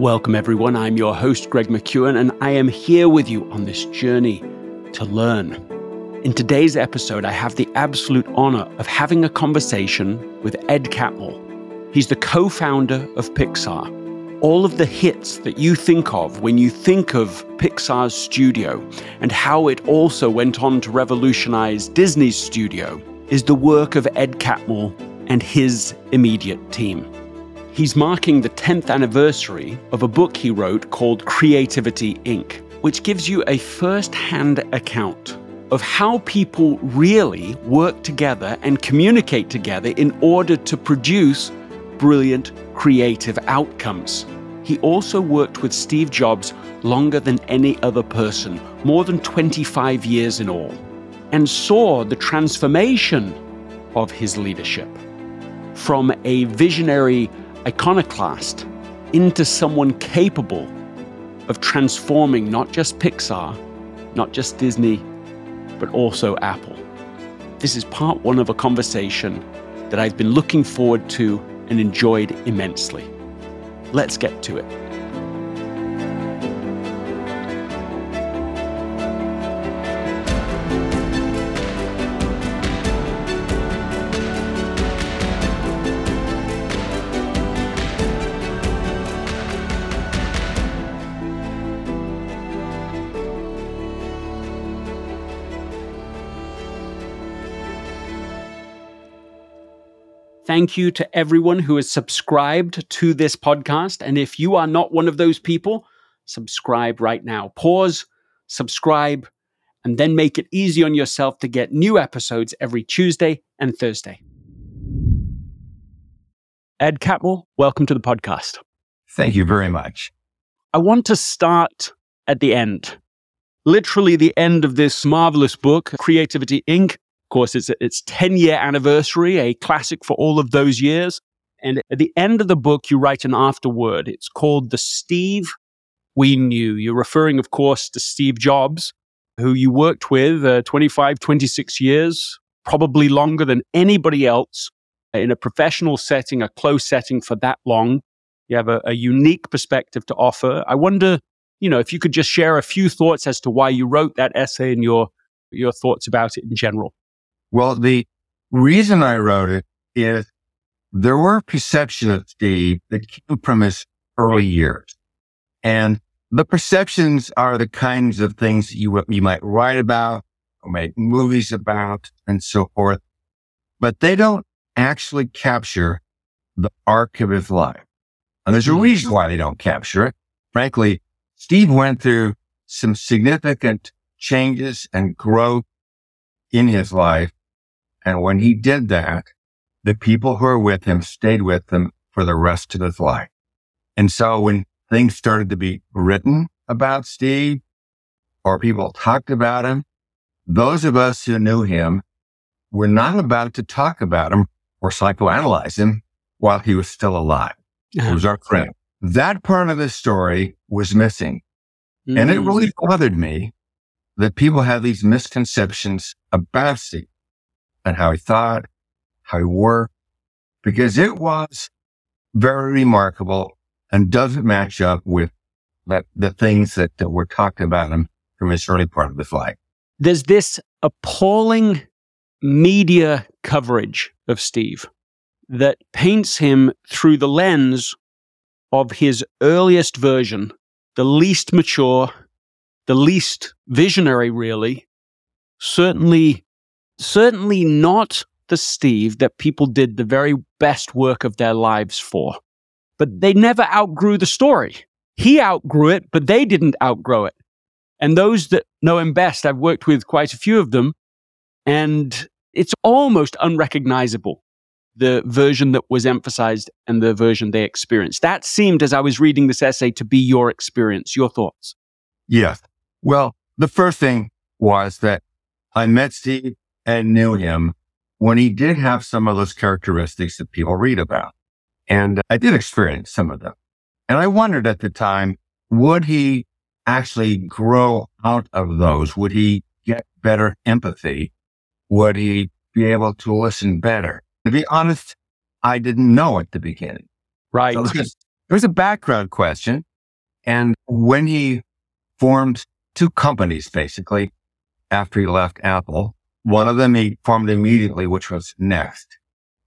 Welcome, everyone. I'm your host, Greg McKeown, and I am here with you on this journey to learn. In today's episode, I have the absolute honor of having a conversation with Ed Catmull. He's the co founder of Pixar. All of the hits that you think of when you think of Pixar's studio and how it also went on to revolutionize Disney's studio is the work of Ed Catmull and his immediate team. He's marking the 10th anniversary of a book he wrote called Creativity Inc., which gives you a first hand account of how people really work together and communicate together in order to produce brilliant creative outcomes. He also worked with Steve Jobs longer than any other person, more than 25 years in all, and saw the transformation of his leadership from a visionary iconoclast into someone capable of transforming not just Pixar, not just Disney, but also Apple. This is part one of a conversation that I've been looking forward to and enjoyed immensely. Let's get to it. Thank you to everyone who has subscribed to this podcast. And if you are not one of those people, subscribe right now. Pause, subscribe, and then make it easy on yourself to get new episodes every Tuesday and Thursday. Ed Catmull, welcome to the podcast. Thank you very much. I want to start at the end, literally the end of this marvelous book, Creativity Inc course, it's its 10 year anniversary, a classic for all of those years. And at the end of the book, you write an afterword. It's called The Steve We Knew. You're referring, of course, to Steve Jobs, who you worked with uh, 25, 26 years, probably longer than anybody else in a professional setting, a close setting for that long. You have a, a unique perspective to offer. I wonder, you know, if you could just share a few thoughts as to why you wrote that essay and your, your thoughts about it in general. Well, the reason I wrote it is there were perceptions of Steve that came from his early years. And the perceptions are the kinds of things that you, you might write about or make movies about and so forth, but they don't actually capture the arc of his life. And there's a mm-hmm. reason why they don't capture it. Frankly, Steve went through some significant changes and growth in his life and when he did that, the people who were with him stayed with him for the rest of his life. And so when things started to be written about Steve or people talked about him, those of us who knew him were not about to talk about him or psychoanalyze him while he was still alive. He was our friend. That part of the story was missing. Mm. And it really mm. bothered me that people have these misconceptions about Steve and how he thought, how he worked, because it was very remarkable and doesn't match up with that, the things that, that were talked about him from his early part of his life. There's this appalling media coverage of Steve that paints him through the lens of his earliest version, the least mature, the least visionary, really, certainly certainly not the Steve that people did the very best work of their lives for. But they never outgrew the story. He outgrew it, but they didn't outgrow it. And those that know him best, I've worked with quite a few of them, and it's almost unrecognizable the version that was emphasized and the version they experienced. That seemed, as I was reading this essay, to be your experience, your thoughts. Yes. Well, the first thing was that I met Steve and knew him when he did have some of those characteristics that people read about. And I did experience some of them. And I wondered at the time, would he actually grow out of those? Would he get better empathy? Would he be able to listen better? To be honest, I didn't know at the beginning. Right. So there was a background question. And when he formed two companies, basically, after he left Apple, one of them he formed immediately, which was Next.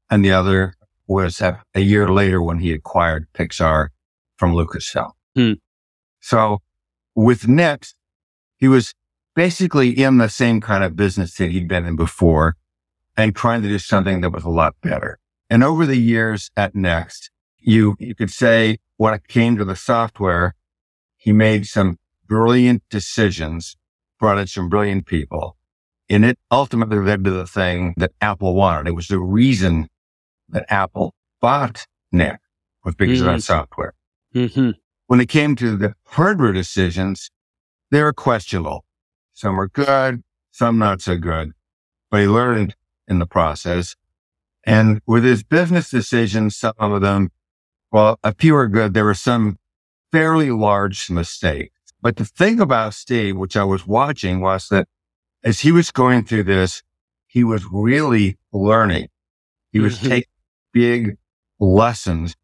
And the other was a, year later when he acquired Pixar from Lucasfilm. Hmm. So with Next, he was basically in the same kind of business that he'd been in before and trying to do something that was a lot better. And over the years at Next, you, you could say when it came to the software, he made some brilliant decisions, brought in some brilliant people. And it ultimately led to the thing that Apple wanted. It was the reason that Apple bought Next was because mm-hmm. of that software. Mm-hmm. When it came to the hardware decisions, they were questionable. Some were good, some not so good, but he learned in the process. And with his business decisions, some of them, well, a few were good. There were some fairly large mistakes. But the thing about Steve, which I was watching was that as he was going through this, he was really learning. He was mm-hmm. taking big lessons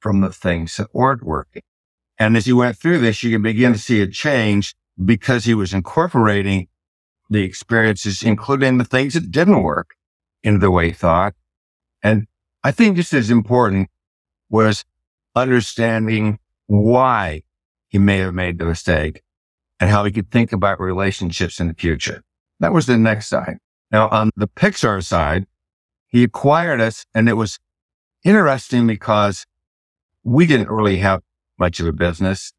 from the things that weren't working. And as he went through this, you can begin to see a change because he was incorporating the experiences, including the things that didn't work into the way he thought. And I think just as important was understanding why he may have made the mistake and how he could think about relationships in the future. That was the next side. Now on the Pixar side, he acquired us and it was interesting because we didn't really have much of a business.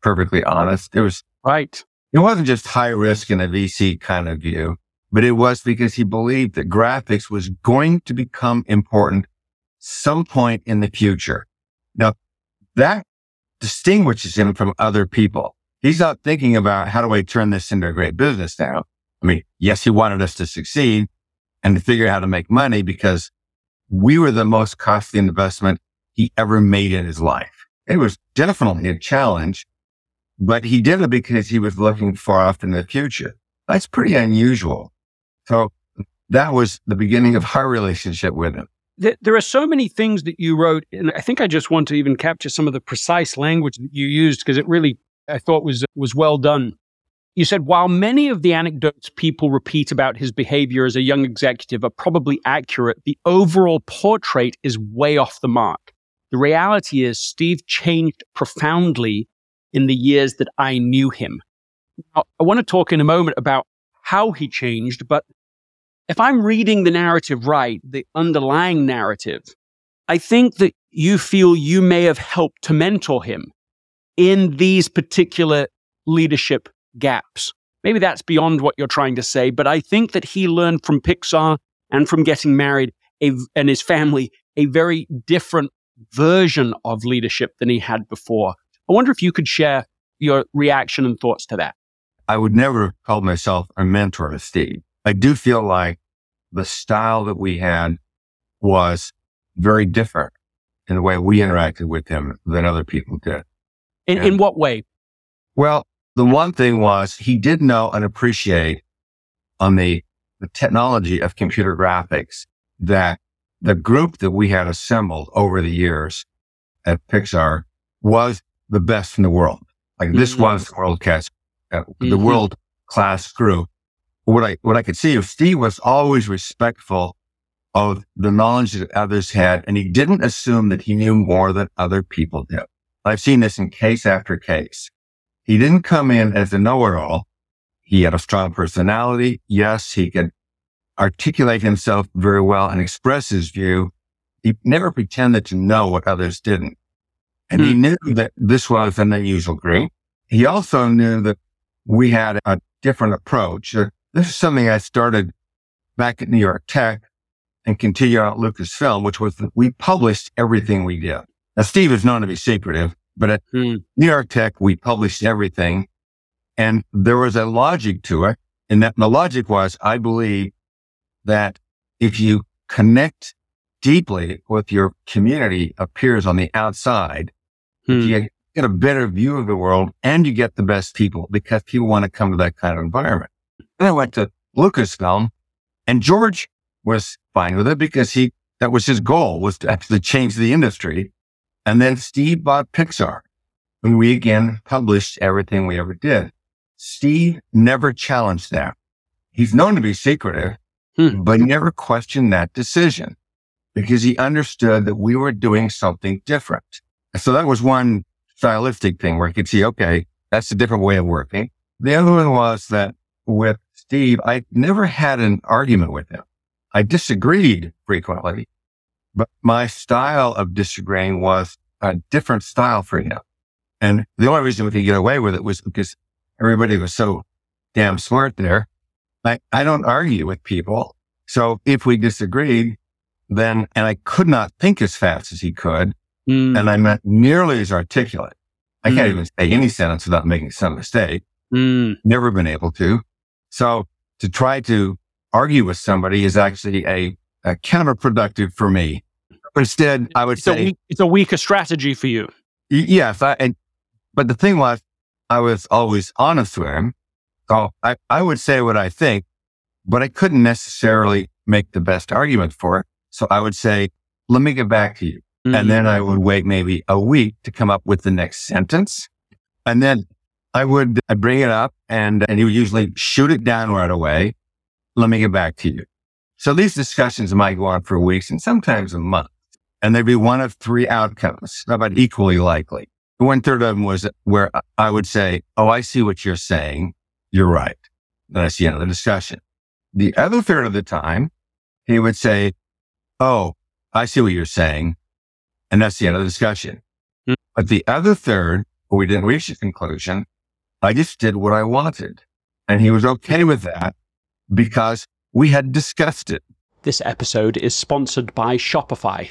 Perfectly honest. It was right. It wasn't just high risk in a VC kind of view, but it was because he believed that graphics was going to become important some point in the future. Now that distinguishes him from other people. He's not thinking about how do I turn this into a great business now? I mean, yes, he wanted us to succeed and to figure out how to make money because we were the most costly investment he ever made in his life. It was definitely a challenge, but he did it because he was looking far off in the future. That's pretty unusual. So that was the beginning of our relationship with him. There are so many things that you wrote, and I think I just want to even capture some of the precise language that you used because it really, I thought was was well done. You said, while many of the anecdotes people repeat about his behavior as a young executive are probably accurate, the overall portrait is way off the mark. The reality is, Steve changed profoundly in the years that I knew him. Now, I want to talk in a moment about how he changed, but if I'm reading the narrative right, the underlying narrative, I think that you feel you may have helped to mentor him in these particular leadership gaps. Maybe that's beyond what you're trying to say, but I think that he learned from Pixar and from getting married a, and his family a very different version of leadership than he had before. I wonder if you could share your reaction and thoughts to that. I would never call myself a mentor to Steve. I do feel like the style that we had was very different in the way we interacted with him than other people did. In, in what way? Well, the one thing was he did know and appreciate on the, the technology of computer graphics that the group that we had assembled over the years at Pixar was the best in the world. Like mm-hmm. this was the world class, uh, mm-hmm. the world class group. What I, what I could see is Steve was always respectful of the knowledge that others had. And he didn't assume that he knew more than other people did. I've seen this in case after case. He didn't come in as a know-it-all. He had a strong personality. Yes, he could articulate himself very well and express his view. He never pretended to know what others didn't. And hmm. he knew that this was an unusual group. He also knew that we had a different approach. Uh, this is something I started back at New York Tech and continued at Lucasfilm, which was that we published everything we did. Now, Steve is known to be secretive, but at hmm. New York Tech, we published everything and there was a logic to it. And that the logic was, I believe that if you connect deeply with your community appears on the outside, hmm. you get a better view of the world and you get the best people because people want to come to that kind of environment. Then I went to Lucasfilm and George was fine with it because he, that was his goal was to actually change the industry. And then Steve bought Pixar and we again published everything we ever did. Steve never challenged that. He's known to be secretive, hmm. but he never questioned that decision because he understood that we were doing something different. So that was one stylistic thing where he could see, okay, that's a different way of working. The other one was that with Steve, I never had an argument with him. I disagreed frequently, but my style of disagreeing was a different style for him. And the only reason we could get away with it was because everybody was so damn smart there. I, I don't argue with people. So if we disagreed, then, and I could not think as fast as he could, mm. and I'm not nearly as articulate. I mm. can't even say any sentence without making some mistake. Mm. Never been able to. So to try to argue with somebody is actually a, a counterproductive for me. But instead, I would it's say a weak, it's a weaker strategy for you. Yes, I, and but the thing was, I was always honest with him. So I, I would say what I think, but I couldn't necessarily make the best argument for it. So I would say, let me get back to you. Mm-hmm. And then I would wait maybe a week to come up with the next sentence. And then I would I'd bring it up and, and he would usually shoot it down right away. Let me get back to you. So these discussions might go on for weeks and sometimes a month. And there'd be one of three outcomes, about equally likely. One third of them was where I would say, Oh, I see what you're saying. You're right. That's the end of the discussion. The other third of the time, he would say, Oh, I see what you're saying. And that's the end of the discussion. Mm-hmm. But the other third, we didn't reach a conclusion, I just did what I wanted. And he was okay with that because we had discussed it. This episode is sponsored by Shopify.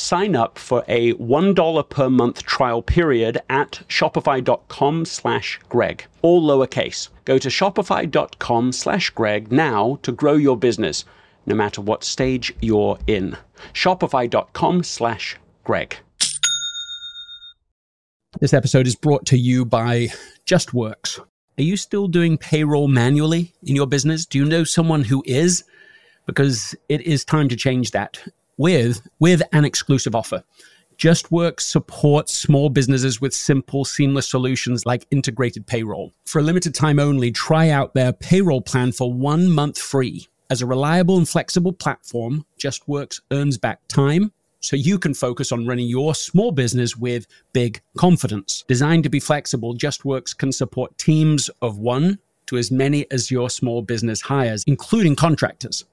sign up for a $1 per month trial period at shopify.com slash greg. All lowercase. Go to shopify.com slash greg now to grow your business no matter what stage you're in. Shopify.com slash greg. This episode is brought to you by justworks. Are you still doing payroll manually in your business? Do you know someone who is? Because it is time to change that with with an exclusive offer. JustWorks supports small businesses with simple, seamless solutions like integrated payroll. For a limited time only, try out their payroll plan for one month free. As a reliable and flexible platform, JustWorks earns back time so you can focus on running your small business with big confidence. Designed to be flexible, JustWorks can support teams of one to as many as your small business hires, including contractors.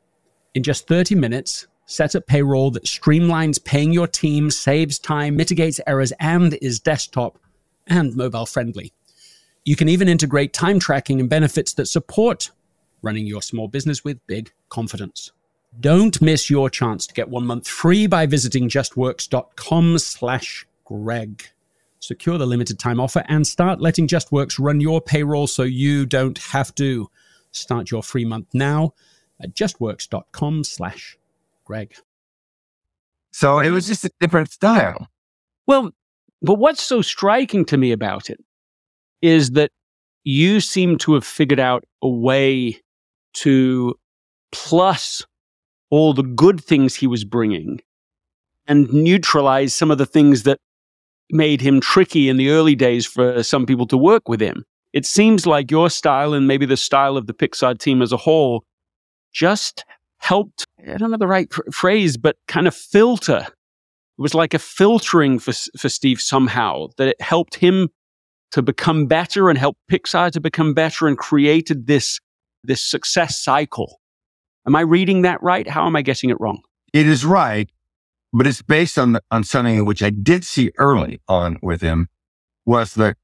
In just 30 minutes, Set up payroll that streamlines paying your team, saves time, mitigates errors, and is desktop and mobile friendly. You can even integrate time tracking and benefits that support running your small business with big confidence. Don't miss your chance to get one month free by visiting justworks.com slash Greg. Secure the limited time offer and start letting JustWorks run your payroll so you don't have to. Start your free month now at justworks.com slash Greg. So it was just a different style. Well, but what's so striking to me about it is that you seem to have figured out a way to plus all the good things he was bringing and neutralize some of the things that made him tricky in the early days for some people to work with him. It seems like your style and maybe the style of the Pixar team as a whole just helped, I don't know the right ph- phrase, but kind of filter. It was like a filtering for, for Steve somehow, that it helped him to become better and help Pixar to become better and created this, this success cycle. Am I reading that right? How am I getting it wrong? It is right, but it's based on, on something which I did see early on with him was that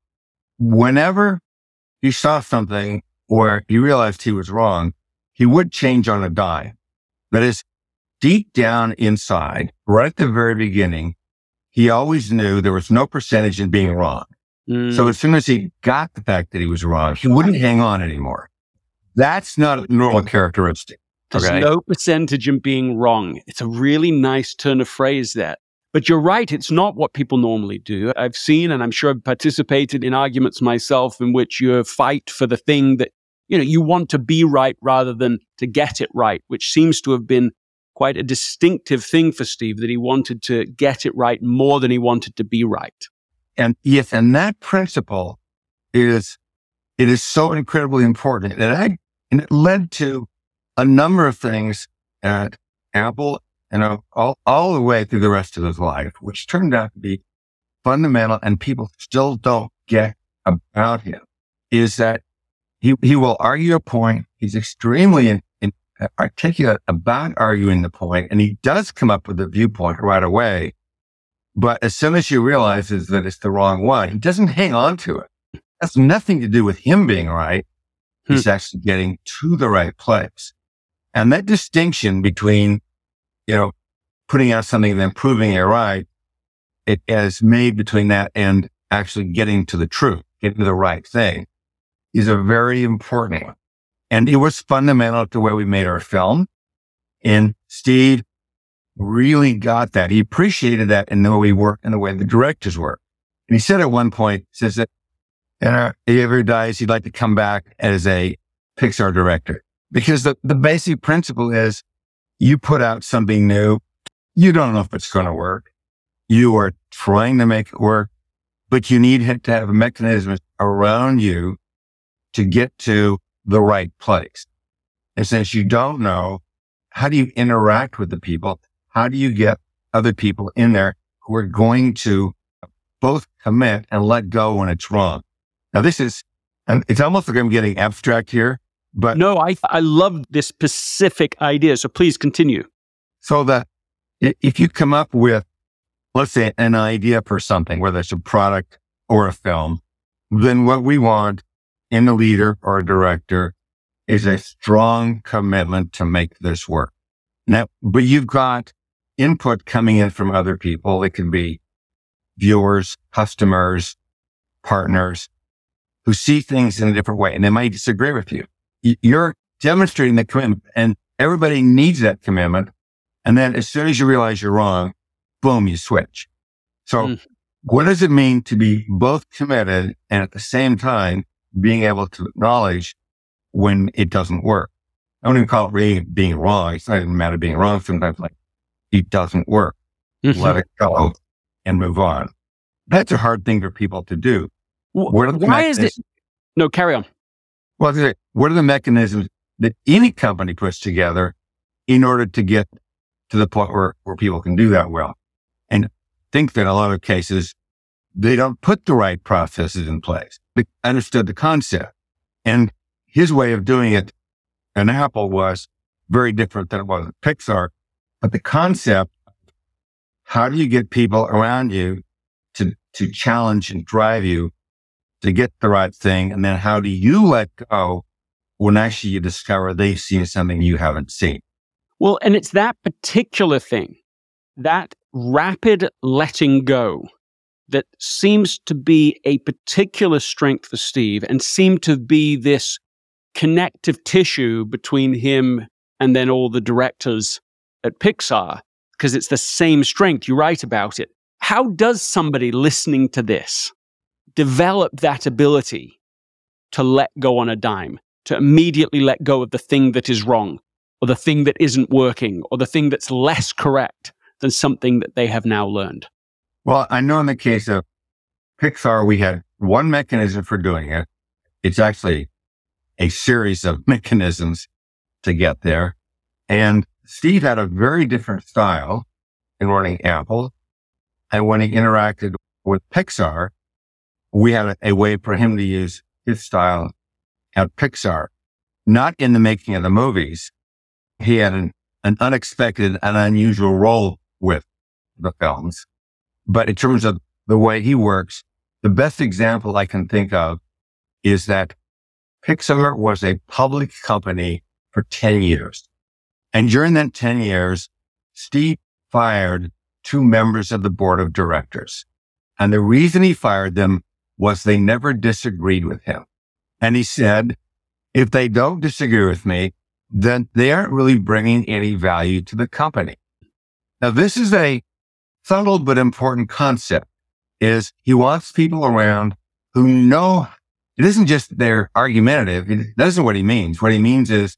whenever he saw something where he realized he was wrong, he would change on a dime. That is deep down inside, right at the very beginning, he always knew there was no percentage in being wrong. Mm. So as soon as he got the fact that he was wrong, he wouldn't hang on anymore. That's not a normal characteristic. There's okay. no percentage in being wrong. It's a really nice turn of phrase there. But you're right, it's not what people normally do. I've seen and I'm sure I've participated in arguments myself in which you fight for the thing that you know you want to be right rather than to get it right, which seems to have been quite a distinctive thing for Steve that he wanted to get it right more than he wanted to be right. And yes, and that principle is it is so incredibly important. And I and it led to a number of things at Apple and all, all the way through the rest of his life, which turned out to be fundamental and people still don't get about him is that he, he will argue a point. He's extremely in, in, articulate about arguing the point and he does come up with a viewpoint right away. But as soon as he realizes that it's the wrong one, he doesn't hang on to it. That's nothing to do with him being right. He's hmm. actually getting to the right place. And that distinction between, you know, putting out something and then proving it right, it is made between that and actually getting to the truth, getting to the right thing is a very important one. And it was fundamental to where we made our film. And Steve really got that. He appreciated that in the way we work and the way the directors work. And he said at one point, says that if he ever dies, he'd like to come back as a Pixar director. Because the, the basic principle is you put out something new. You don't know if it's going to work. You are trying to make it work, but you need to have a mechanism around you to get to the right place. And since you don't know, how do you interact with the people? How do you get other people in there who are going to both commit and let go when it's wrong? Now, this is, and it's almost like I'm getting abstract here, but no, I I love this specific idea. So please continue. So that if you come up with, let's say, an idea for something, whether it's a product or a film, then what we want in a leader or a director is a strong commitment to make this work. Now, but you've got input coming in from other people. It can be viewers, customers, partners who see things in a different way and they might disagree with you you're demonstrating the commitment and everybody needs that commitment. And then as soon as you realize you're wrong, boom, you switch. So mm. what does it mean to be both committed and at the same time being able to acknowledge when it doesn't work? I don't even call it really being wrong. It's not even a matter of being wrong. Sometimes like it doesn't work. Mm-hmm. Let it go and move on. That's a hard thing for people to do. Well, why is it? No, carry on. Well, what are the mechanisms that any company puts together in order to get to the point where, where people can do that well? And think that in a lot of cases, they don't put the right processes in place. Understood the concept. And his way of doing it in Apple was very different than it was at Pixar. But the concept, how do you get people around you to, to challenge and drive you to get the right thing? And then how do you let go when actually you discover they've seen something you haven't seen? Well, and it's that particular thing, that rapid letting go that seems to be a particular strength for Steve and seemed to be this connective tissue between him and then all the directors at Pixar, because it's the same strength. You write about it. How does somebody listening to this develop that ability to let go on a dime, to immediately let go of the thing that is wrong, or the thing that isn't working, or the thing that's less correct than something that they have now learned? Well, I know in the case of Pixar, we had one mechanism for doing it. It's actually a series of mechanisms to get there. And Steve had a very different style in running Apple. And when he interacted with Pixar, we had a, a way for him to use his style at Pixar, not in the making of the movies. He had an, an unexpected and unusual role with the films. But in terms of the way he works, the best example I can think of is that Pixar was a public company for 10 years. And during that 10 years, Steve fired two members of the board of directors. And the reason he fired them was they never disagreed with him. And he said, if they don't disagree with me, then they aren't really bringing any value to the company. Now, this is a subtle but important concept is he wants people around who know it isn't just they're argumentative. That isn't what he means. What he means is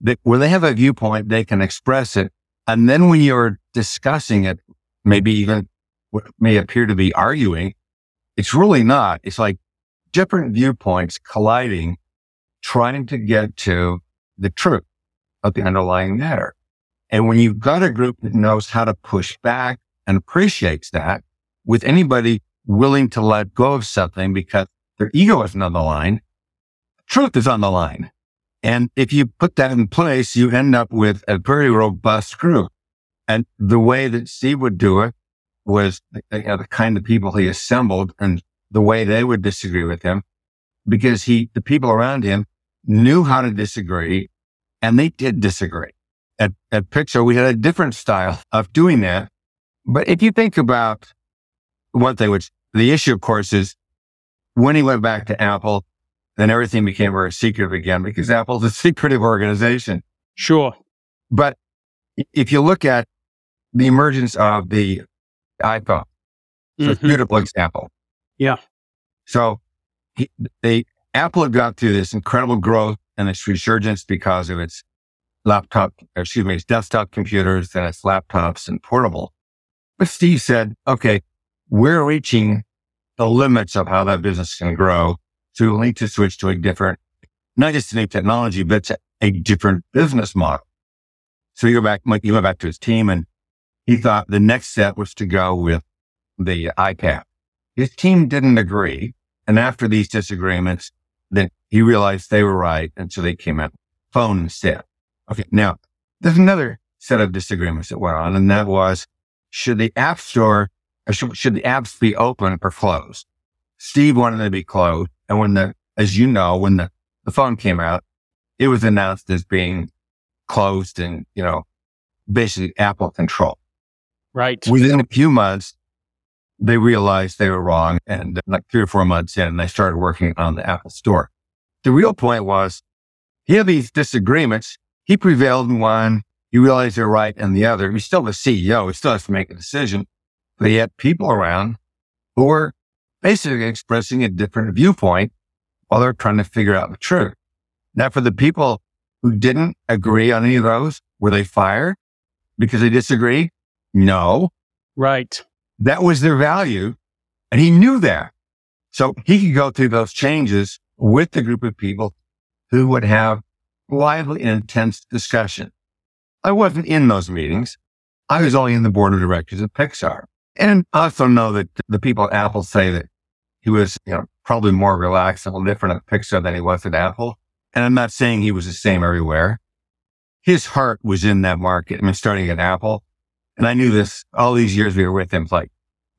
that when they have a viewpoint, they can express it. And then when you're discussing it, maybe even what may appear to be arguing, it's really not. It's like different viewpoints colliding, trying to get to the truth of the underlying matter. And when you've got a group that knows how to push back and appreciates that with anybody willing to let go of something because their ego isn't on the line. Truth is on the line. And if you put that in place, you end up with a very robust group. And the way that Steve would do it was you know, the kind of people he assembled and the way they would disagree with him because he, the people around him knew how to disagree and they did disagree. At, at Pixar, we had a different style of doing that. But if you think about one thing, which the issue, of course, is when he went back to Apple, then everything became very secretive again because Apple's a secretive organization. Sure. But if you look at the emergence of the iPhone, it's mm-hmm. a beautiful example. Yeah. So he, they, Apple had gone through this incredible growth and its resurgence because of its laptop, excuse me, its desktop computers and its laptops and portable. But Steve said, okay, we're reaching the limits of how that business can grow. So we'll need to switch to a different, not just a new technology, but a different business model. So he go back, you went back to his team and he thought the next step was to go with the iPad. His team didn't agree. And after these disagreements, then he realized they were right. And so they came out phone instead. Okay. Now there's another set of disagreements that went on. And that was, should the app store uh, should, should the apps be open or closed? Steve wanted them to be closed. And when the, as you know, when the, the phone came out, it was announced as being closed and, you know, basically Apple control. Right. Within a few months, they realized they were wrong. And uh, like three or four months in, they started working on the Apple store. The real point was he had these disagreements. He prevailed in one. He realize you're right and the other. He's still the CEO. He still has to make a decision. But he had people around who were basically expressing a different viewpoint while they're trying to figure out the truth. Now, for the people who didn't agree on any of those, were they fired because they disagreed? No. Right. That was their value. And he knew that. So he could go through those changes with the group of people who would have lively and intense discussion. I wasn't in those meetings. I was only in the board of directors of Pixar. And I also know that the people at Apple say that he was, you know, probably more relaxed and different at Pixar than he was at Apple. And I'm not saying he was the same everywhere. His heart was in that market. I mean, starting at Apple. And I knew this all these years we were with him. Like,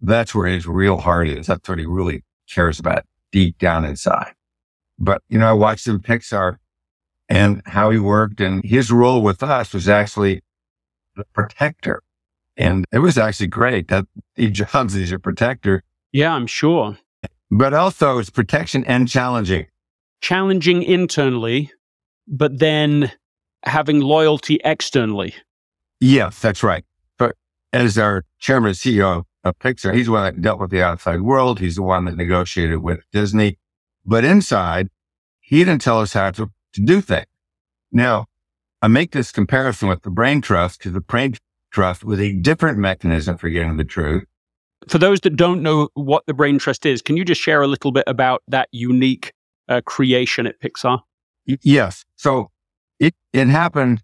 that's where his real heart is. That's what he really cares about deep down inside. But, you know, I watched him Pixar and how he worked and his role with us was actually the protector and it was actually great that he jobs as your protector. Yeah, I'm sure. But also it's protection and challenging. Challenging internally, but then having loyalty externally. Yes, that's right. But as our chairman and CEO of Pixar, he's the one that dealt with the outside world. He's the one that negotiated with Disney. But inside, he didn't tell us how to, to do things. Now, I make this comparison with the brain trust because the brain trust was a different mechanism for getting the truth. For those that don't know what the brain trust is, can you just share a little bit about that unique uh, creation at Pixar? Y- yes. So it, it happened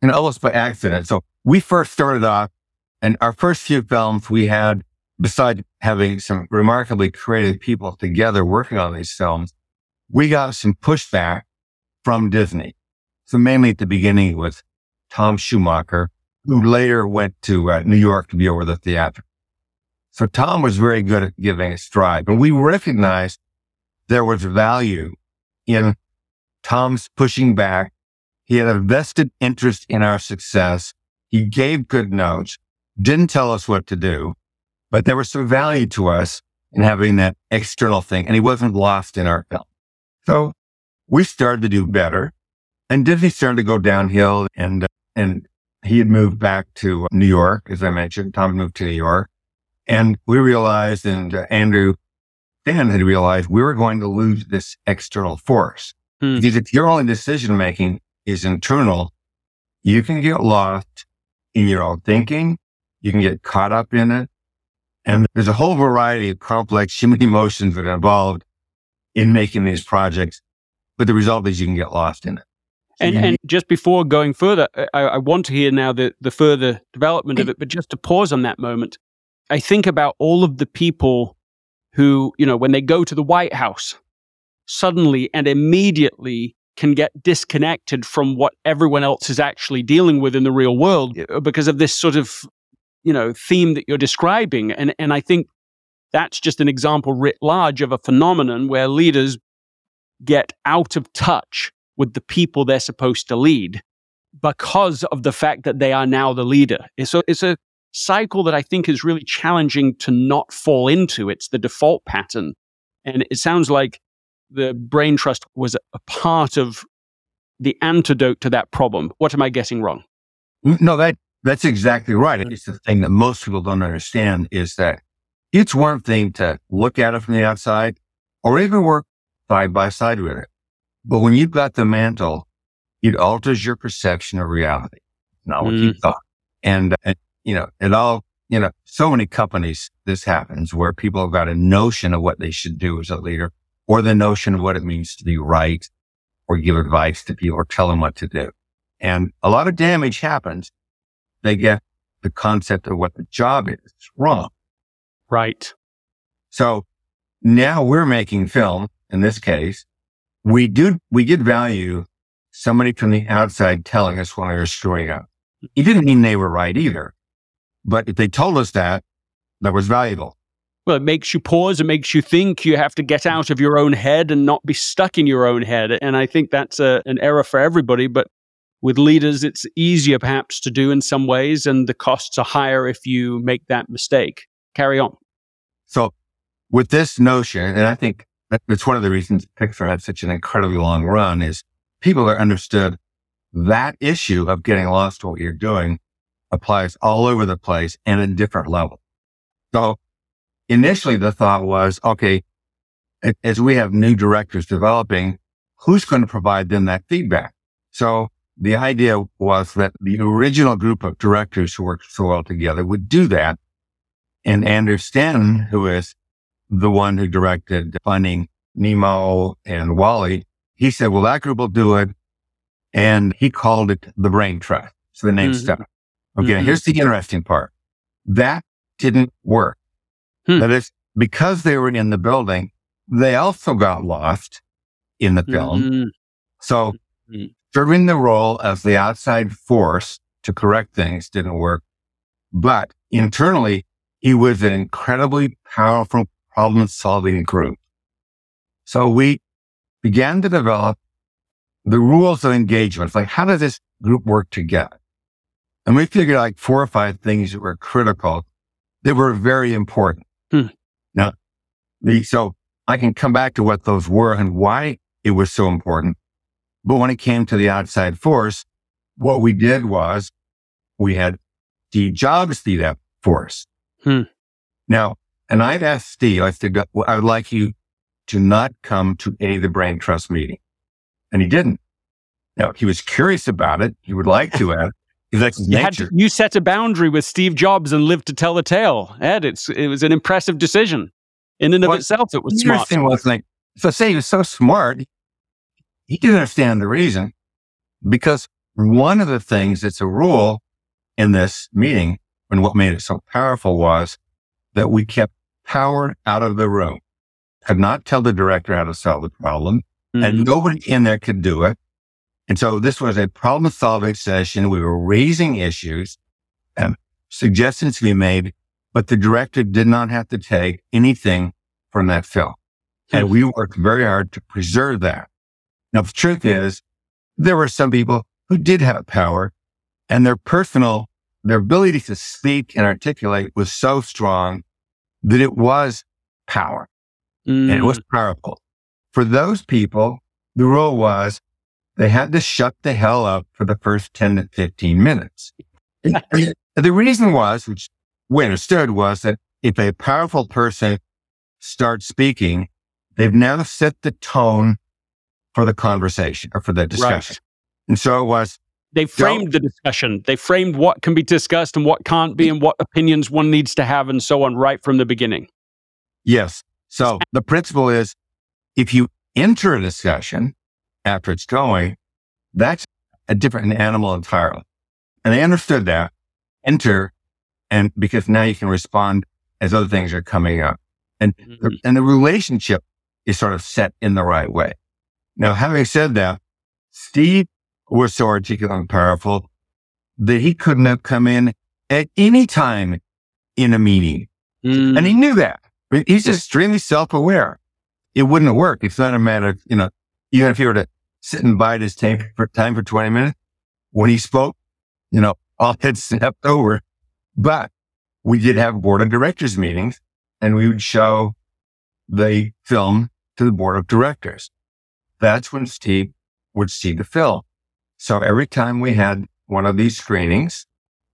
and almost by accident. So we first started off and our first few films we had, besides having some remarkably creative people together working on these films, we got some pushback from Disney. So mainly at the beginning it was Tom Schumacher, who later went to uh, New York to be over the theater. So Tom was very good at giving a stride, and we recognized there was value in Tom's pushing back. He had a vested interest in our success. He gave good notes, didn't tell us what to do, but there was some value to us in having that external thing. And he wasn't lost in our film. So we started to do better and Disney started to go downhill and, and he had moved back to New York, as I mentioned. Tom moved to New York and we realized and uh, Andrew Dan had realized we were going to lose this external force. Hmm. Because if your only decision making is internal, you can get lost in your own thinking. You can get caught up in it. And there's a whole variety of complex human emotions that are involved in making these projects. But the result is you can get lost in it. And, and just before going further, I, I want to hear now the, the further development of it, but just to pause on that moment, I think about all of the people who, you know, when they go to the White House, suddenly and immediately can get disconnected from what everyone else is actually dealing with in the real world because of this sort of, you know, theme that you're describing. And, and I think that's just an example writ large of a phenomenon where leaders get out of touch with the people they're supposed to lead because of the fact that they are now the leader. It's a, it's a cycle that I think is really challenging to not fall into. It's the default pattern. And it sounds like the brain trust was a part of the antidote to that problem. What am I getting wrong? No, that that's exactly right. It's the thing that most people don't understand is that it's one thing to look at it from the outside or even work side by side with it. But when you've got the mantle, it alters your perception of reality, not what mm. you thought. And, and, you know, it all, you know, so many companies, this happens where people have got a notion of what they should do as a leader or the notion of what it means to be right or give advice to people or tell them what to do. And a lot of damage happens. They get the concept of what the job is wrong. Right. So now we're making film in this case. We do, we did value somebody from the outside telling us when we were screwing up. It didn't mean they were right either, but if they told us that, that was valuable. Well, it makes you pause. It makes you think. You have to get out of your own head and not be stuck in your own head. And I think that's a, an error for everybody. But with leaders, it's easier perhaps to do in some ways, and the costs are higher if you make that mistake. Carry on. So, with this notion, and I think that's one of the reasons Pixar had such an incredibly long run is people that understood that issue of getting lost to what you're doing applies all over the place and at different levels. So initially the thought was, okay, as we have new directors developing, who's going to provide them that feedback? So the idea was that the original group of directors who worked so well together would do that. And Andrew Stanton, who is the one who directed Finding Nemo and WALL-E, he said, well, that group will do it. And he called it the brain trust. So the name mm-hmm. stuck. Okay. Mm-hmm. Here's the interesting part. That didn't work. Hmm. That is because they were in the building, they also got lost in the film. Mm-hmm. So mm-hmm. serving the role as the outside force to correct things didn't work. But internally, he was an incredibly powerful problem solving group. So we began to develop the rules of engagement. like, how does this group work together? And we figured like four or five things that were critical that were very important. Hmm. Now, the, so I can come back to what those were and why it was so important. But when it came to the outside force, what we did was we had Steve Jobs that force. Hmm. Now, and I'd asked Steve, I said, I would like you to not come to any of the brain trust meeting. And he didn't. Now, he was curious about it. He would like to have. That's his you, nature. To, you set a boundary with Steve Jobs and lived to tell the tale. Ed, it's, it was an impressive decision. In and of well, itself, it was smart. Thing was like, so say he was so smart, he didn't understand the reason because one of the things that's a rule in this meeting and what made it so powerful was that we kept power out of the room. Could not tell the director how to solve the problem mm-hmm. and nobody in there could do it. And so this was a problem solving session. We were raising issues and suggestions to be made, but the director did not have to take anything from that film. And we worked very hard to preserve that. Now, the truth is there were some people who did have power and their personal, their ability to speak and articulate was so strong that it was power mm. and it was mm. powerful. For those people, the rule was they had to shut the hell up for the first 10 to 15 minutes. the reason was, which we understood was that if a powerful person starts speaking, they've now set the tone for the conversation or for the discussion. Right. And so it was. They framed the discussion. They framed what can be discussed and what can't be and what opinions one needs to have and so on right from the beginning. Yes. So the principle is if you enter a discussion after it's going, that's a different animal entirely. And they understood that. Enter, and because now you can respond as other things are coming up. And, mm-hmm. the, and the relationship is sort of set in the right way. Now, having said that, Steve was so articulate and powerful that he couldn't have come in at any time in a meeting. Mm. And he knew that. He's just extremely self-aware. It wouldn't have worked. It's not a matter of, you know, even if he were to sit and bide his time for, time for 20 minutes, when he spoke, you know, all heads snapped over. But we did have board of directors meetings and we would show the film to the board of directors. That's when Steve would see the film. So every time we had one of these screenings,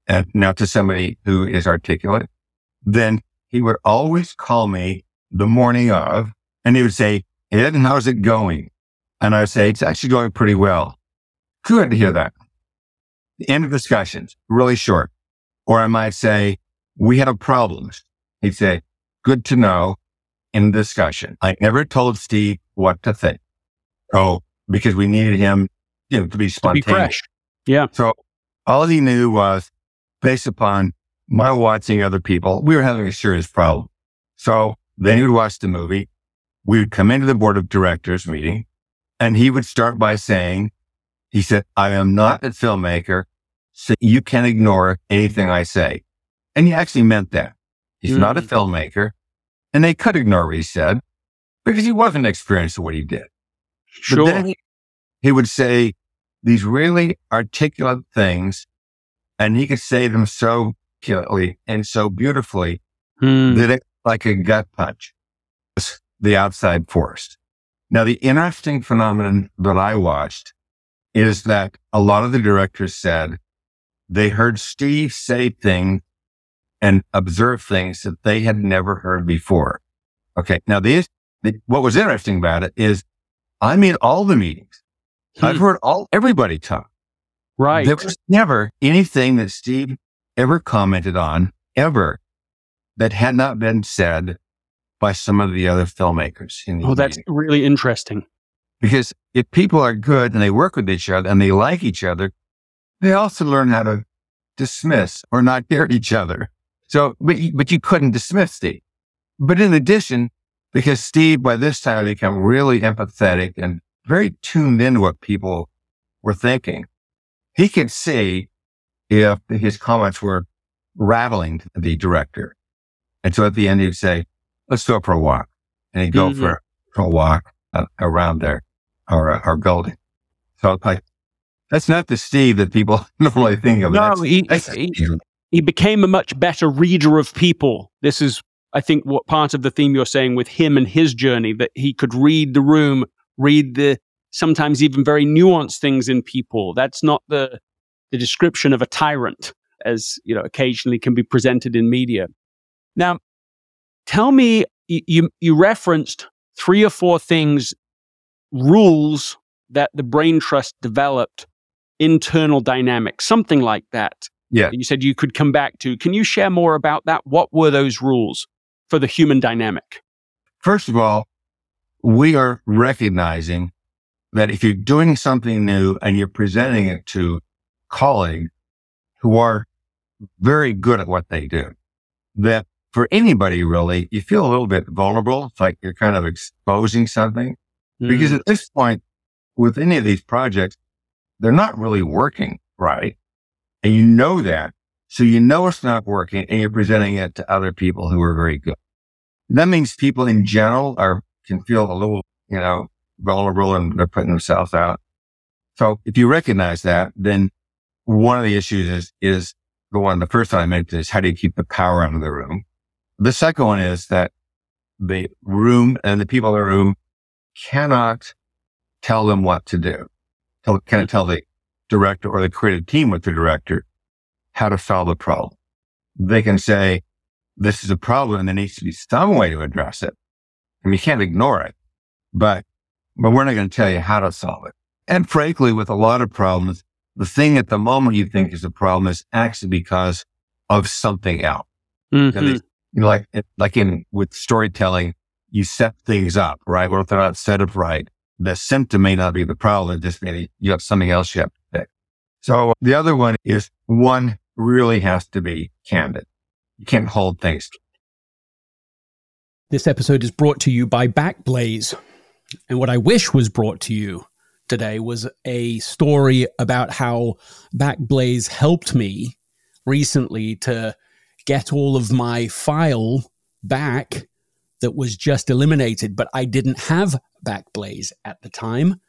and now to somebody who is articulate, then he would always call me the morning of and he would say, Ed, how's it going? And I would say, it's actually going pretty well. Good to hear that. The end of discussions, really short. Or I might say, we have problems. He'd say, good to know in discussion. I never told Steve what to think. Oh, because we needed him, you know, to be spontaneous. To be fresh. Yeah. So all he knew was based upon my watching other people, we were having a serious problem. So then he would watch the movie. We would come into the board of directors meeting and he would start by saying, he said, I am not a filmmaker. So you can ignore anything I say. And he actually meant that. He's mm-hmm. not a mm. filmmaker and they could ignore what he said because he wasn't experienced in what he did. Sure. But then he, he would say these really articulate things and he could say them so articulately and so beautifully hmm. that it like a gut punch, the outside force. Now, the interesting phenomenon that I watched is that a lot of the directors said they heard Steve say things and observe things that they had never heard before. Okay. Now, these, the, what was interesting about it is I'm in all the meetings. Hmm. I've heard all, everybody talk. Right. There was never anything that Steve ever commented on ever that had not been said by some of the other filmmakers. In oh, that's really interesting. Because if people are good and they work with each other and they like each other, they also learn how to dismiss or not hear each other. So, but, but you couldn't dismiss Steve. But in addition, because Steve by this time had become really empathetic and very tuned in to what people were thinking, he could see if his comments were rattling the director. And so at the end, he'd say, let's go for a walk. And he'd go mm-hmm. for, for, a walk uh, around there or, uh, or building. So like, that's not the Steve that people normally think of. No, he, he, he became a much better reader of people. This is, I think, what part of the theme you're saying with him and his journey, that he could read the room, read the sometimes even very nuanced things in people. That's not the, the description of a tyrant as, you know, occasionally can be presented in media. Now, tell me, you, you referenced three or four things, rules that the brain trust developed internal dynamics, something like that. Yeah. You said you could come back to. Can you share more about that? What were those rules for the human dynamic? First of all, we are recognizing that if you're doing something new and you're presenting it to colleagues who are very good at what they do, that for anybody really, you feel a little bit vulnerable. It's like you're kind of exposing something mm. because at this point with any of these projects, they're not really working right. And you know that. So you know it's not working and you're presenting it to other people who are very good. That means people in general are, can feel a little, you know, vulnerable and they're putting themselves out. So if you recognize that, then one of the issues is, is the one, the first one I mentioned is how do you keep the power out of the room? The second one is that the room and the people in the room cannot tell them what to do. Tell, of tell the director or the creative team with the director how to solve the problem. They can say, this is a problem and there needs to be some way to address it. And you can't ignore it, but, but we're not going to tell you how to solve it. And frankly, with a lot of problems, the thing at the moment you think is a problem is actually because of something else. Mm-hmm. They, you know, like, like in with storytelling, you set things up, right? Well, if they're not set up right, the symptom may not be the problem. Just maybe you have something else you have to fix. So the other one is one really has to be candid. You can't hold things. This episode is brought to you by Backblaze. And what I wish was brought to you today was a story about how Backblaze helped me recently to get all of my file back that was just eliminated, but I didn't have Backblaze at the time.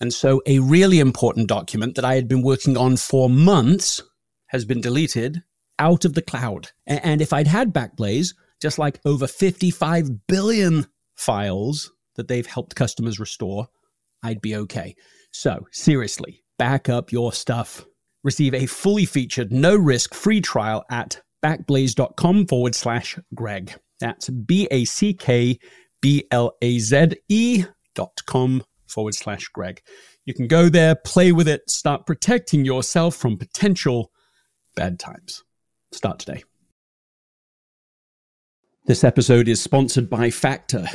And so a really important document that I had been working on for months has been deleted out of the cloud. And if I'd had Backblaze, just like over 55 billion files that they've helped customers restore, I'd be okay. So, seriously, back up your stuff. Receive a fully featured, no risk free trial at backblaze.com forward slash Greg. That's B A C K B L A Z E dot com forward slash Greg. You can go there, play with it, start protecting yourself from potential bad times. Start today. This episode is sponsored by Factor.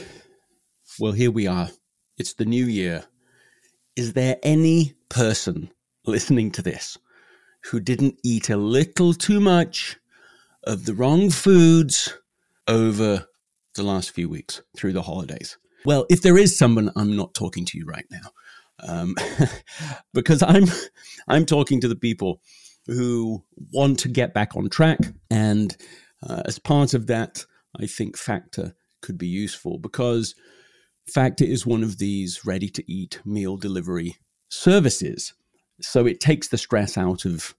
Well, here we are. It's the new year. Is there any person listening to this who didn't eat a little too much of the wrong foods over the last few weeks through the holidays? Well, if there is someone, I'm not talking to you right now. Um, because I'm I'm talking to the people who want to get back on track, and uh, as part of that, I think Factor could be useful because Factor is one of these ready to eat meal delivery services. So it takes the stress out of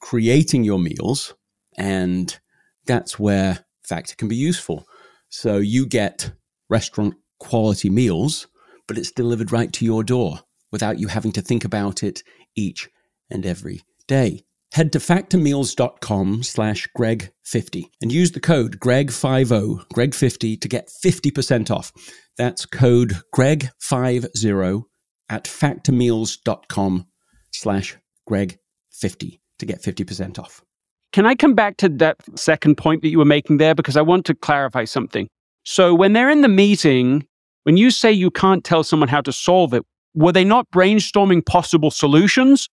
creating your meals, and that's where Factor can be useful. So you get restaurant quality meals, but it's delivered right to your door without you having to think about it each and every day. Head to factormeals.com slash Greg50 and use the code Greg50, Greg50 to get 50% off. That's code Greg50 at factormeals.com slash Greg50 to get 50% off. Can I come back to that second point that you were making there? Because I want to clarify something. So when they're in the meeting, when you say you can't tell someone how to solve it, were they not brainstorming possible solutions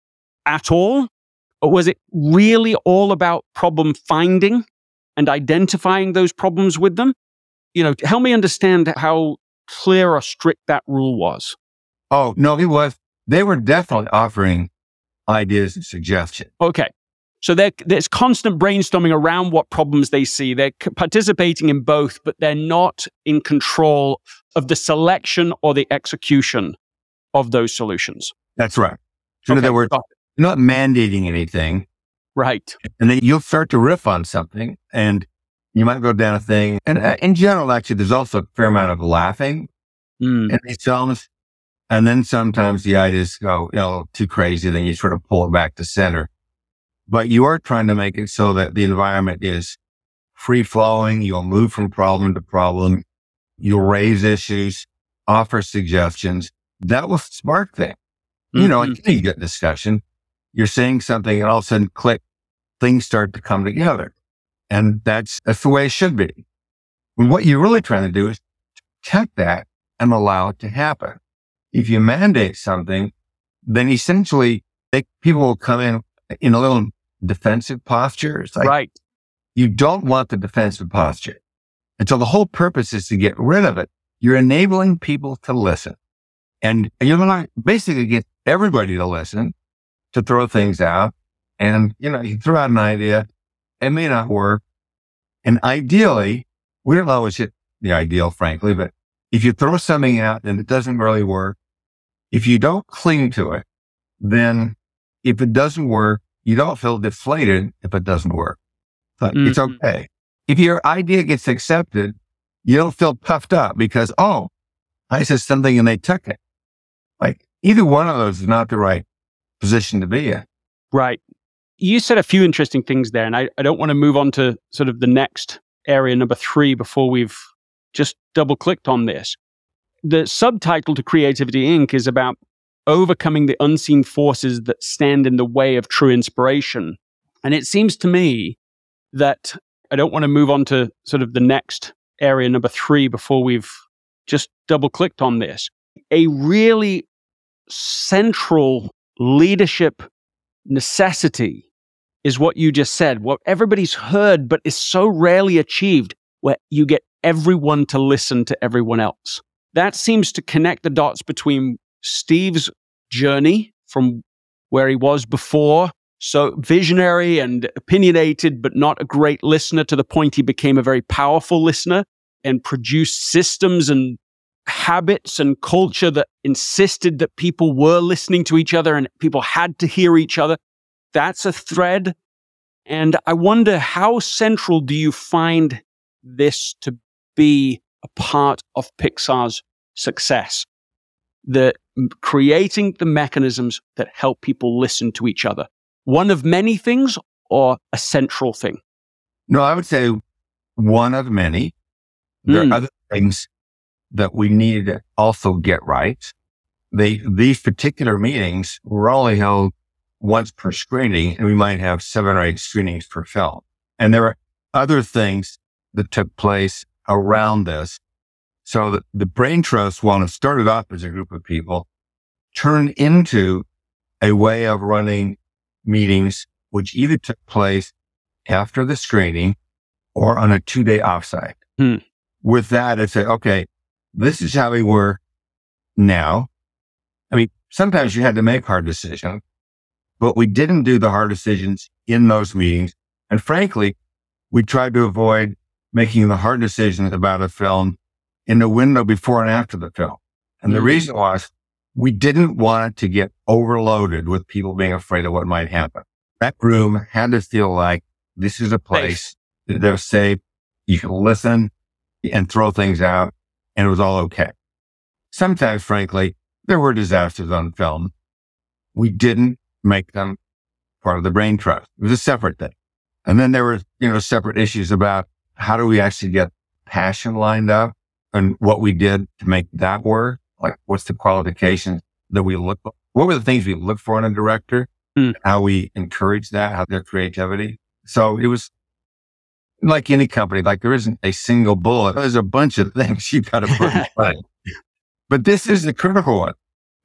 at all? Or was it really all about problem finding and identifying those problems with them? You know, help me understand how clear or strict that rule was. Oh, no, it was. They were definitely offering ideas and suggestions. Okay. So there's constant brainstorming around what problems they see. They're participating in both, but they're not in control of the selection or the execution of those solutions. That's right. So okay. in other words, you're not mandating anything. Right. And then you'll start to riff on something and you might go down a thing. And uh, in general, actually, there's also a fair amount of laughing mm. in these films. And then sometimes the ideas go, you know, too crazy. Then you sort of pull it back to center. But you are trying to make it so that the environment is free flowing. You'll move from problem to problem. You'll raise issues, offer suggestions. That will spark things. You know, like any good discussion, you're saying something and all of a sudden click, things start to come together. And that's, that's the way it should be. And what you're really trying to do is protect that and allow it to happen. If you mandate something, then essentially they, people will come in in a little defensive posture. It's like, right. You don't want the defensive posture. And so the whole purpose is to get rid of it. You're enabling people to listen and you're going to basically get everybody to listen to throw things out. And, you know, you throw out an idea. It may not work. And ideally, we don't always hit the ideal, frankly, but if you throw something out and it doesn't really work, if you don't cling to it, then if it doesn't work, you don't feel deflated if it doesn't work. But mm-hmm. it's okay. If your idea gets accepted, you don't feel puffed up because, oh, I said something and they took it. Like either one of those is not the right position to be in. Right. You said a few interesting things there, and I, I don't want to move on to sort of the next area, number three, before we've just double clicked on this. The subtitle to Creativity Inc. is about overcoming the unseen forces that stand in the way of true inspiration. And it seems to me that I don't want to move on to sort of the next area, number three, before we've just double clicked on this. A really central leadership necessity is what you just said, what everybody's heard, but is so rarely achieved, where you get everyone to listen to everyone else. That seems to connect the dots between Steve's journey from where he was before, so visionary and opinionated, but not a great listener to the point he became a very powerful listener and produced systems and habits and culture that insisted that people were listening to each other and people had to hear each other. That's a thread. And I wonder how central do you find this to be a part of Pixar's success? The creating the mechanisms that help people listen to each other. One of many things or a central thing? No, I would say one of many. There mm. are hmm. other things that we need to also get right. They, these particular meetings were only held once per screening and we might have seven or eight screenings per film. And there are other things that took place around this. So that the brain trust, while it started off as a group of people, turned into a way of running meetings, which either took place after the screening or on a two day offsite. Hmm. With that, I say, okay, this is how we were now. I mean, sometimes you had to make hard decisions, but we didn't do the hard decisions in those meetings. And frankly, we tried to avoid making the hard decisions about a film in the window before and after the film. And mm-hmm. the reason was we didn't want to get overloaded with people being afraid of what might happen. That room had to feel like this is a place that they're safe. You can listen and throw things out and it was all okay. Sometimes, frankly, there were disasters on film. We didn't make them part of the brain trust. It was a separate thing. And then there were, you know, separate issues about how do we actually get passion lined up and what we did to make that work. Like what's the qualifications that we look, for? what were the things we look for in a director? Mm. How we encourage that, how their creativity. So it was like any company, like there isn't a single bullet. There's a bunch of things you've got to put in place. But this is the critical one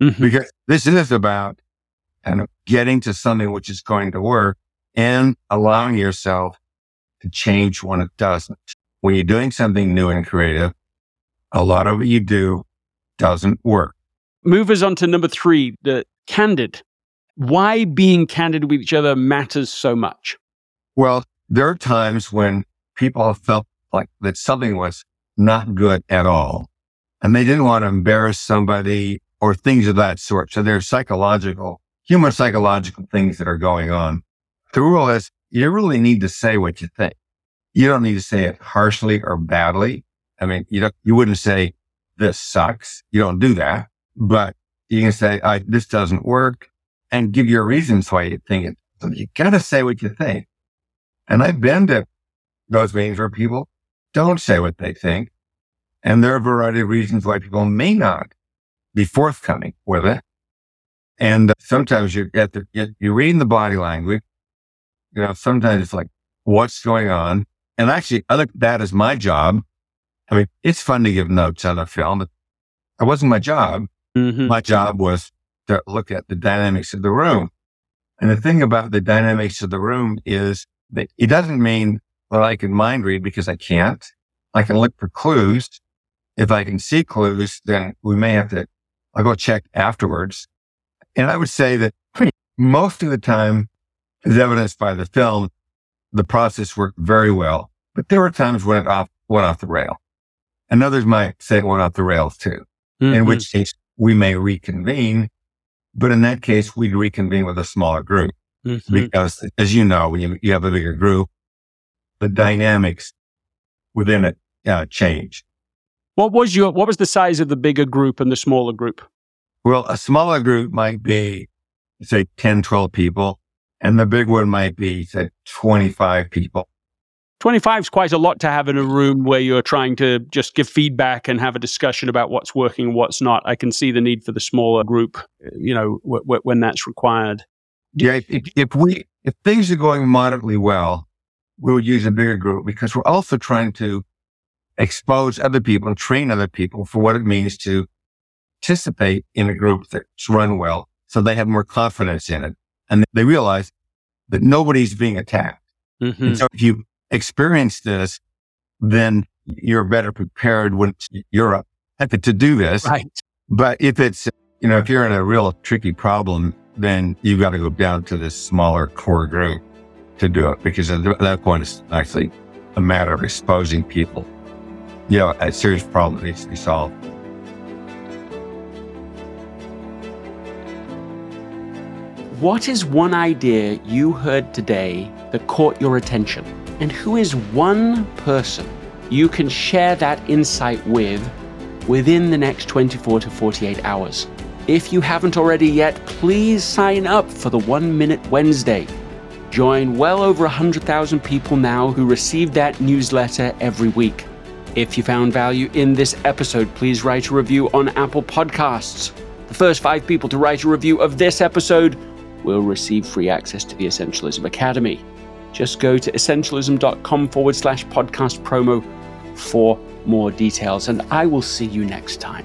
mm-hmm. because this is about kind of getting to something which is going to work and allowing yourself to change when it doesn't. When you're doing something new and creative, a lot of what you do doesn't work. Move us on to number three, the candid. Why being candid with each other matters so much? Well, there are times when people felt like that something was not good at all and they didn't want to embarrass somebody or things of that sort. So there's psychological, human psychological things that are going on. The rule is you really need to say what you think. You don't need to say it harshly or badly. I mean, you don't, you wouldn't say this sucks. You don't do that, but you can say, this doesn't work and give your reasons why you think it. So you gotta say what you think. And I've been to those meetings where people don't say what they think. And there are a variety of reasons why people may not be forthcoming with it. And sometimes you get the, you're reading the body language. You know, sometimes it's like, what's going on? And actually, I look at my job. I mean, it's fun to give notes on a film, but it wasn't my job. Mm-hmm. My job was to look at the dynamics of the room. And the thing about the dynamics of the room is that it doesn't mean that I can mind read because I can't. I can look for clues. If I can see clues, then we may have to, I'll go check afterwards. And I would say that most of the time, as evidenced by the film, the process worked very well, but there were times when it off, went off the rail. And others might say it went off the rails too, mm-hmm. in which case we may reconvene. But in that case, we'd reconvene with a smaller group mm-hmm. because as you know, when you, you, have a bigger group, the dynamics within it uh, change. What was your, what was the size of the bigger group and the smaller group? Well, a smaller group might be, say, 10, 12 people. And the big one might be, say, 25 people. 25 is quite a lot to have in a room where you're trying to just give feedback and have a discussion about what's working and what's not. I can see the need for the smaller group, you know, w- w- when that's required. Yeah, if, if, we if things are going moderately well, we'll use a bigger group because we're also trying to expose other people and train other people for what it means to participate in a group that's run well, so they have more confidence in it and they realize that nobody's being attacked. Mm-hmm. And so if you experience this, then you're better prepared when you're up to do this. Right. But if it's, you know, if you're in a real tricky problem, then you've got to go down to this smaller core group to do it because at that point it's actually a matter of exposing people. You know, a serious problem needs to be solved. What is one idea you heard today that caught your attention? And who is one person you can share that insight with within the next 24 to 48 hours? If you haven't already yet, please sign up for the One Minute Wednesday. Join well over 100,000 people now who receive that newsletter every week. If you found value in this episode, please write a review on Apple Podcasts. The first five people to write a review of this episode will receive free access to the Essentialism Academy. Just go to essentialism.com forward slash podcast promo for more details, and I will see you next time.